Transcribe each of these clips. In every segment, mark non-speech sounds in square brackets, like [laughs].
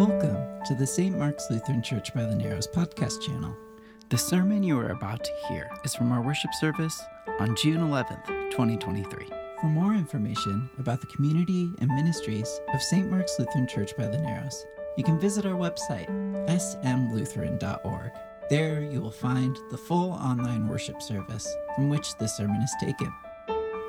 Welcome to the St. Mark's Lutheran Church by the Narrows podcast channel. The sermon you are about to hear is from our worship service on June 11th, 2023. For more information about the community and ministries of St. Mark's Lutheran Church by the Narrows, you can visit our website, smlutheran.org. There you will find the full online worship service from which this sermon is taken.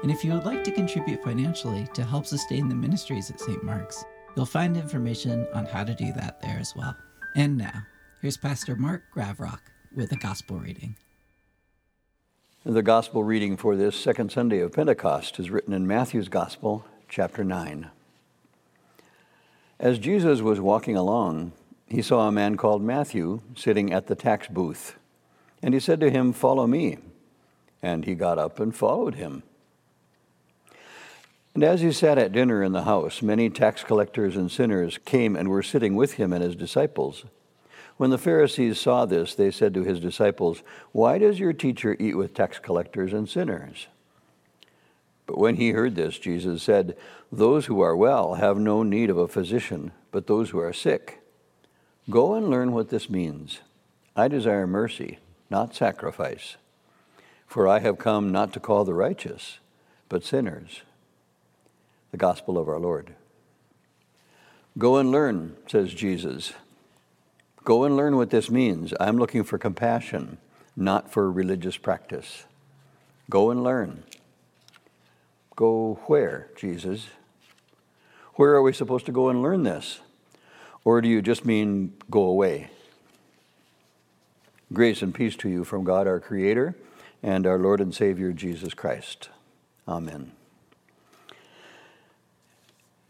And if you would like to contribute financially to help sustain the ministries at St. Mark's, You'll find information on how to do that there as well. And now, here's Pastor Mark Gravrock with a gospel reading. The gospel reading for this second Sunday of Pentecost is written in Matthew's Gospel, chapter 9. As Jesus was walking along, he saw a man called Matthew sitting at the tax booth. And he said to him, Follow me. And he got up and followed him. And as he sat at dinner in the house, many tax collectors and sinners came and were sitting with him and his disciples. When the Pharisees saw this, they said to his disciples, Why does your teacher eat with tax collectors and sinners? But when he heard this, Jesus said, Those who are well have no need of a physician, but those who are sick. Go and learn what this means. I desire mercy, not sacrifice. For I have come not to call the righteous, but sinners the gospel of our Lord. Go and learn, says Jesus. Go and learn what this means. I'm looking for compassion, not for religious practice. Go and learn. Go where, Jesus? Where are we supposed to go and learn this? Or do you just mean go away? Grace and peace to you from God our Creator and our Lord and Savior Jesus Christ. Amen.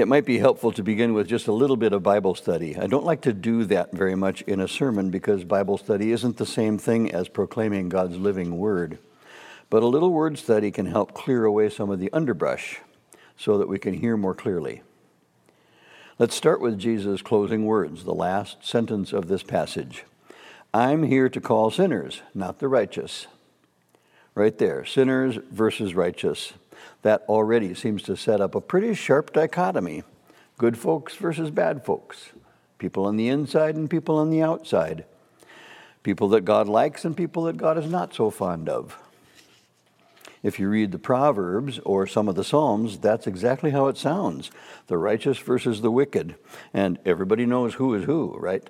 It might be helpful to begin with just a little bit of Bible study. I don't like to do that very much in a sermon because Bible study isn't the same thing as proclaiming God's living word. But a little word study can help clear away some of the underbrush so that we can hear more clearly. Let's start with Jesus' closing words, the last sentence of this passage. I'm here to call sinners, not the righteous. Right there, sinners versus righteous that already seems to set up a pretty sharp dichotomy good folks versus bad folks, people on the inside and people on the outside, people that God likes and people that God is not so fond of. If you read the Proverbs or some of the Psalms, that's exactly how it sounds the righteous versus the wicked. And everybody knows who is who, right?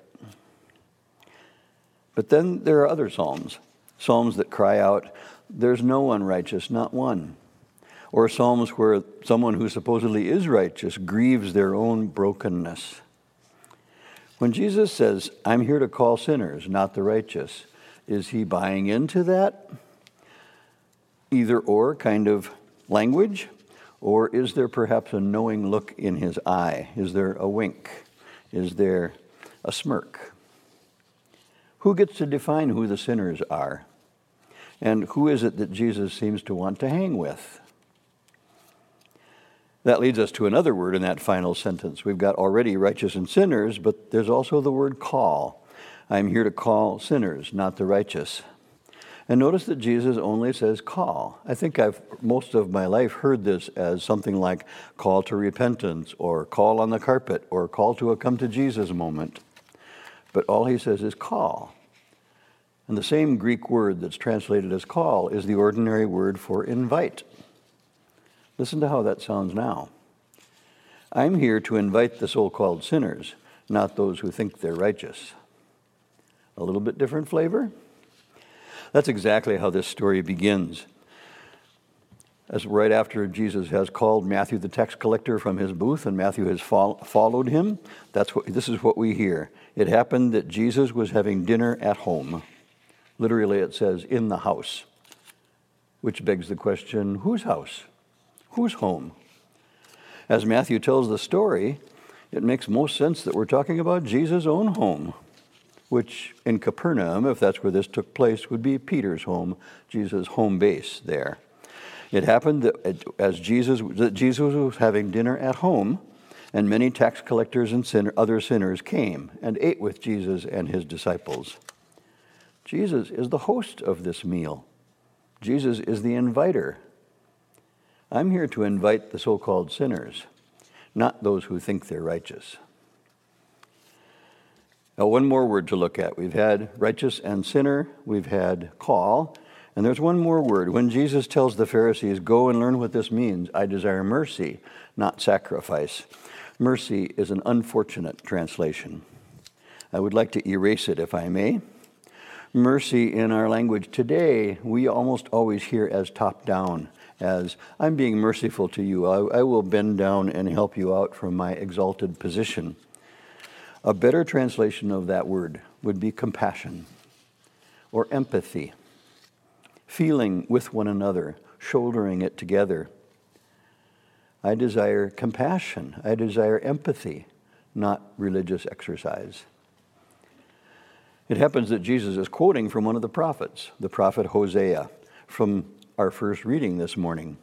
But then there are other Psalms, Psalms that cry out, There's no one righteous, not one or Psalms where someone who supposedly is righteous grieves their own brokenness. When Jesus says, I'm here to call sinners, not the righteous, is he buying into that either or kind of language? Or is there perhaps a knowing look in his eye? Is there a wink? Is there a smirk? Who gets to define who the sinners are? And who is it that Jesus seems to want to hang with? That leads us to another word in that final sentence. We've got already righteous and sinners, but there's also the word call. I'm here to call sinners, not the righteous. And notice that Jesus only says call. I think I've most of my life heard this as something like call to repentance or call on the carpet or call to a come to Jesus moment. But all he says is call. And the same Greek word that's translated as call is the ordinary word for invite. Listen to how that sounds now. I'm here to invite the so called sinners, not those who think they're righteous. A little bit different flavor? That's exactly how this story begins. As right after Jesus has called Matthew the tax collector from his booth and Matthew has fo- followed him, that's what, this is what we hear. It happened that Jesus was having dinner at home. Literally, it says in the house, which begs the question whose house? Whose home? As Matthew tells the story, it makes most sense that we're talking about Jesus' own home, which in Capernaum, if that's where this took place, would be Peter's home, Jesus' home base there. It happened that as Jesus, that Jesus was having dinner at home, and many tax collectors and sinner, other sinners came and ate with Jesus and his disciples. Jesus is the host of this meal. Jesus is the inviter I'm here to invite the so called sinners, not those who think they're righteous. Now, one more word to look at. We've had righteous and sinner, we've had call, and there's one more word. When Jesus tells the Pharisees, Go and learn what this means, I desire mercy, not sacrifice. Mercy is an unfortunate translation. I would like to erase it if I may. Mercy in our language today, we almost always hear as top down, as I'm being merciful to you. I, I, will bend down and help you out from my exalted position. A better translation of that word would be compassion or empathy, feeling with one another, shouldering it together. I desire compassion, I desire empathy, not religious exercise. It happens that Jesus is quoting from one of the prophets, the prophet Hosea, from our first reading this morning.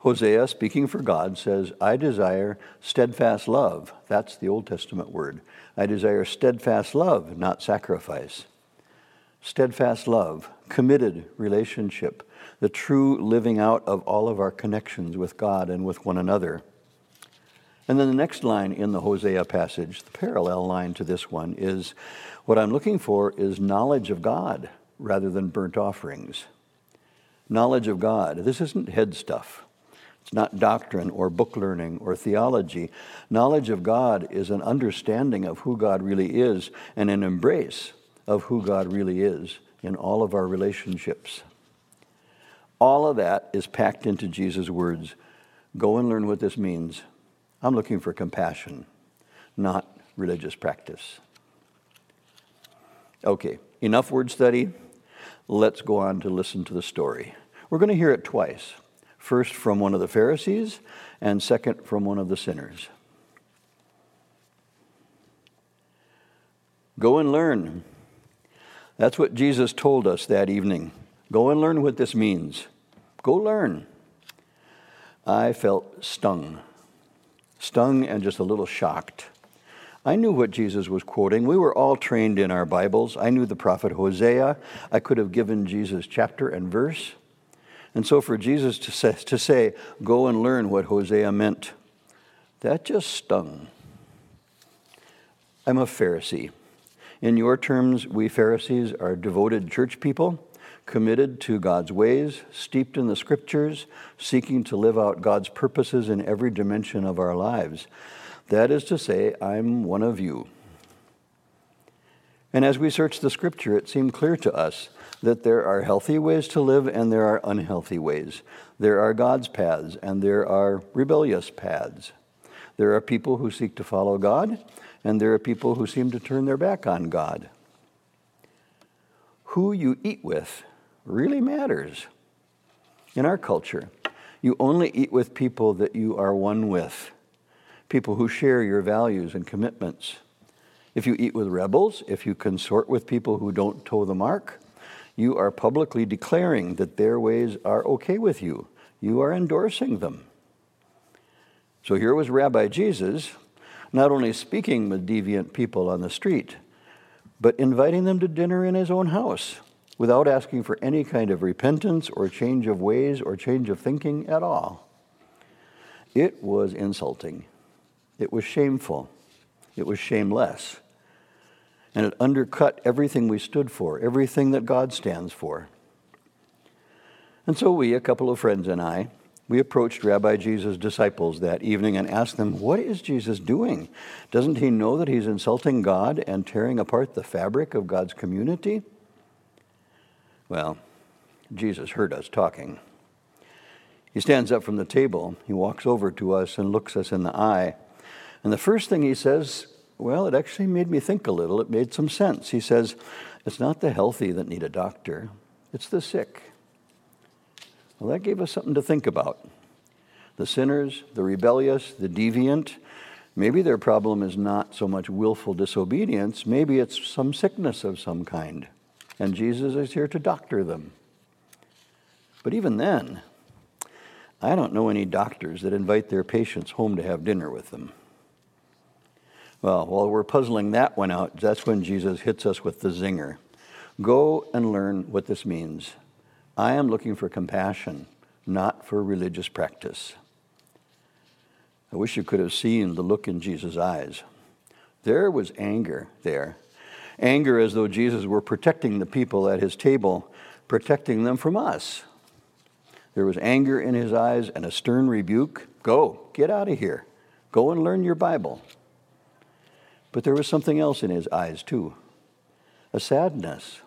Hosea, speaking for God, says, I desire steadfast love. That's the Old Testament word. I desire steadfast love, not sacrifice. Steadfast love, committed relationship, the true living out of all of our connections with God and with one another. And then the next line in the Hosea passage, the parallel line to this one, is what I'm looking for is knowledge of God rather than burnt offerings. Knowledge of God. This isn't head stuff. It's not doctrine or book learning or theology. Knowledge of God is an understanding of who God really is and an embrace of who God really is in all of our relationships. All of that is packed into Jesus' words. Go and learn what this means. I'm looking for compassion, not religious practice. Okay, enough word study. Let's go on to listen to the story. We're going to hear it twice first from one of the Pharisees, and second from one of the sinners. Go and learn. That's what Jesus told us that evening. Go and learn what this means. Go learn. I felt stung. Stung and just a little shocked. I knew what Jesus was quoting. We were all trained in our Bibles. I knew the prophet Hosea. I could have given Jesus chapter and verse. And so for Jesus to say, to say, go and learn what Hosea meant, that just stung. I'm a Pharisee. In your terms, we Pharisees are devoted church people, committed to God's ways, steeped in the scriptures, seeking to live out God's purposes in every dimension of our lives. That is to say, I'm one of you. And as we searched the scripture, it seemed clear to us that there are healthy ways to live and there are unhealthy ways. There are God's paths and there are rebellious paths. There are people who seek to follow God and there are people who seem to turn their back on God. Who you eat with really matters. In our culture, you only eat with people that you are one with people who share your values and commitments. If you eat with rebels, if you consort with people who don't toe the mark, you are publicly declaring that their ways are okay with you. You are endorsing them. So here was Rabbi Jesus, not only speaking with deviant people on the street, but inviting them to dinner in his own house without asking for any kind of repentance or change of ways or change of thinking at all. It was insulting. It was shameful. It was shameless. And it undercut everything we stood for, everything that God stands for. And so we, a couple of friends and I, we approached Rabbi Jesus' disciples that evening and asked them, What is Jesus doing? Doesn't he know that he's insulting God and tearing apart the fabric of God's community? Well, Jesus heard us talking. He stands up from the table, he walks over to us and looks us in the eye. And the first thing he says, well, it actually made me think a little. It made some sense. He says, It's not the healthy that need a doctor, it's the sick. Well, that gave us something to think about. The sinners, the rebellious, the deviant, maybe their problem is not so much willful disobedience, maybe it's some sickness of some kind. And Jesus is here to doctor them. But even then, I don't know any doctors that invite their patients home to have dinner with them. Well, while we're puzzling that one out, that's when Jesus hits us with the zinger. Go and learn what this means. I am looking for compassion, not for religious practice. I wish you could have seen the look in Jesus' eyes. There was anger there, Anger as though Jesus were protecting the people at his table, protecting them from us. There was anger in his eyes and a stern rebuke Go, get out of here. Go and learn your Bible. But there was something else in his eyes, too a sadness,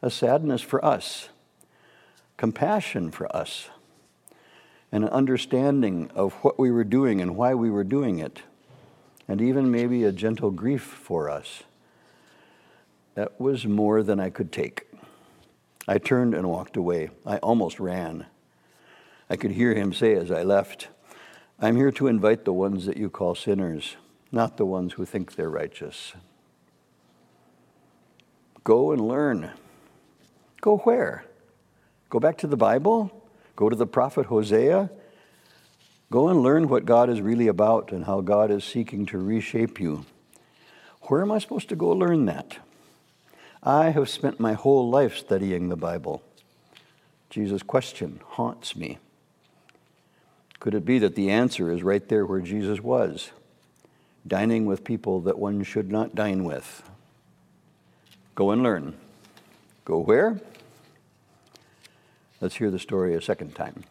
a sadness for us, compassion for us, and an understanding of what we were doing and why we were doing it, and even maybe a gentle grief for us. That was more than I could take. I turned and walked away. I almost ran. I could hear him say as I left, I'm here to invite the ones that you call sinners, not the ones who think they're righteous. Go and learn. Go where? Go back to the Bible? Go to the prophet Hosea? Go and learn what God is really about and how God is seeking to reshape you. Where am I supposed to go learn that? I have spent my whole life studying the Bible. Jesus' question haunts me. Could it be that the answer is right there where Jesus was, dining with people that one should not dine with? Go and learn. Go where? Let's hear the story a second time.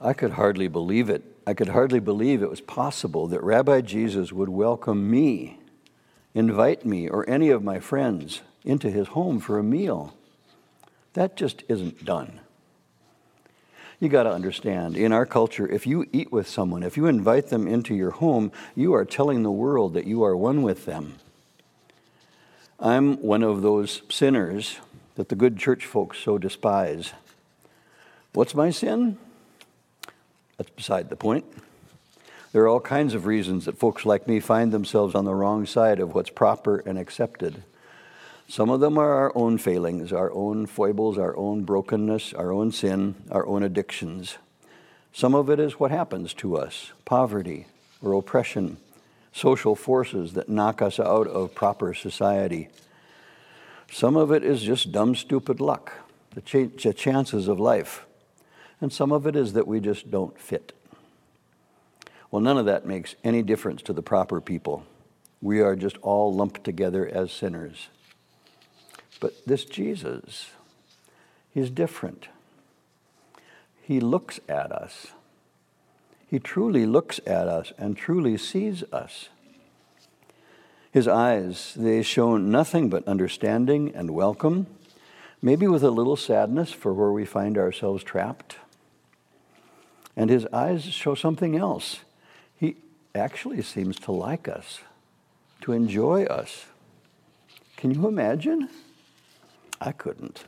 I could hardly believe it. I could hardly believe it was possible that Rabbi Jesus would welcome me, invite me, or any of my friends into his home for a meal. That just isn't done. You got to understand, in our culture, if you eat with someone, if you invite them into your home, you are telling the world that you are one with them. I'm one of those sinners that the good church folks so despise. What's my sin? That's beside the point. There are all kinds of reasons that folks like me find themselves on the wrong side of what's proper and accepted. Some of them are our own failings, our own foibles, our own brokenness, our own sin, our own addictions. Some of it is what happens to us poverty or oppression, social forces that knock us out of proper society. Some of it is just dumb, stupid luck, the, ch- the chances of life. And some of it is that we just don't fit. Well, none of that makes any difference to the proper people. We are just all lumped together as sinners. But this Jesus, he's different. He looks at us. He truly looks at us and truly sees us. His eyes, they show nothing but understanding and welcome, maybe with a little sadness for where we find ourselves trapped. And his eyes show something else. He actually seems to like us, to enjoy us. Can you imagine? I couldn't.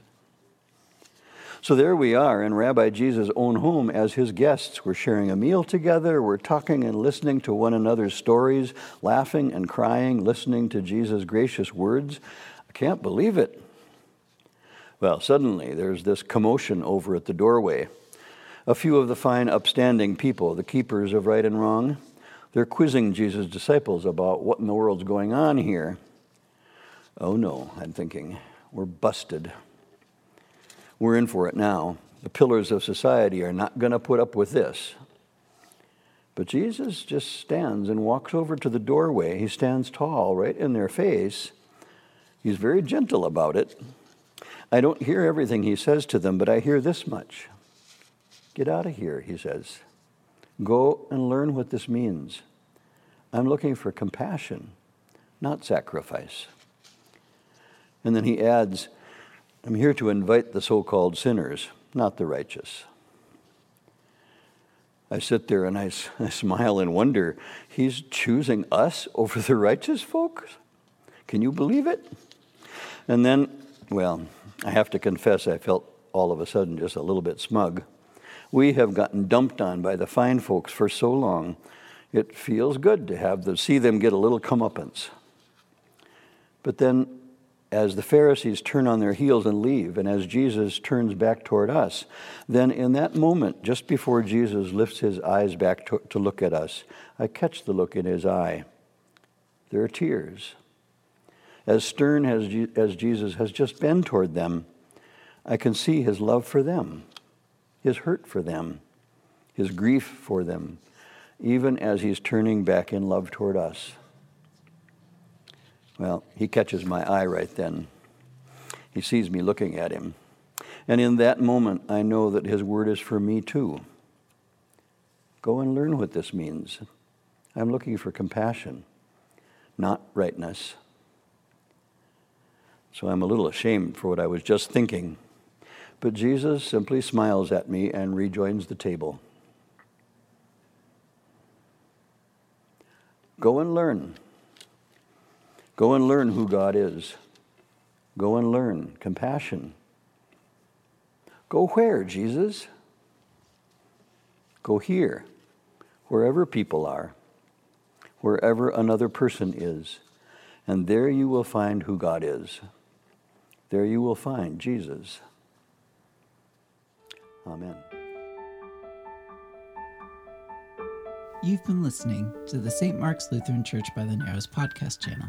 So there we are in Rabbi Jesus' own home as his guests. We're sharing a meal together. We're talking and listening to one another's stories, laughing and crying, listening to Jesus' gracious words. I can't believe it. Well, suddenly there's this commotion over at the doorway. A few of the fine, upstanding people, the keepers of right and wrong, they're quizzing Jesus' disciples about what in the world's going on here. Oh no, I'm thinking. We're busted. We're in for it now. The pillars of society are not going to put up with this. But Jesus just stands and walks over to the doorway. He stands tall right in their face. He's very gentle about it. I don't hear everything he says to them, but I hear this much Get out of here, he says. Go and learn what this means. I'm looking for compassion, not sacrifice. And then he adds, I'm here to invite the so called sinners, not the righteous. I sit there and I, [laughs] I, smile and wonder, he's choosing us over the righteous folks? Can you believe it? And then, well, I have to confess, I felt all of a sudden just a little bit smug. We have gotten dumped on by the fine folks for so long. It feels good to have them, see them get a little comeuppance. But then as the Pharisees turn on their heels and leave, and as Jesus turns back toward us, then in that moment, just before Jesus lifts his eyes back to, to, look at us, I catch the look in his eye. There are tears. As stern as, as Jesus has just been toward them, I can see his love for them, his hurt for them, his grief for them, even as he's turning back in love toward us. Well, he catches my eye right then. He sees me looking at him. And in that moment, I know that his word is for me too. Go and learn what this means. I'm looking for compassion, not rightness. So I'm a little ashamed for what I was just thinking. But Jesus simply smiles at me and rejoins the table. Go and learn. Go and learn who God is. Go and learn compassion. Go where, Jesus? Go here, wherever people are, wherever another person is, and there you will find who God is. There you will find Jesus. Amen. You've been listening to the St. Mark's Lutheran Church by the Narrows podcast channel.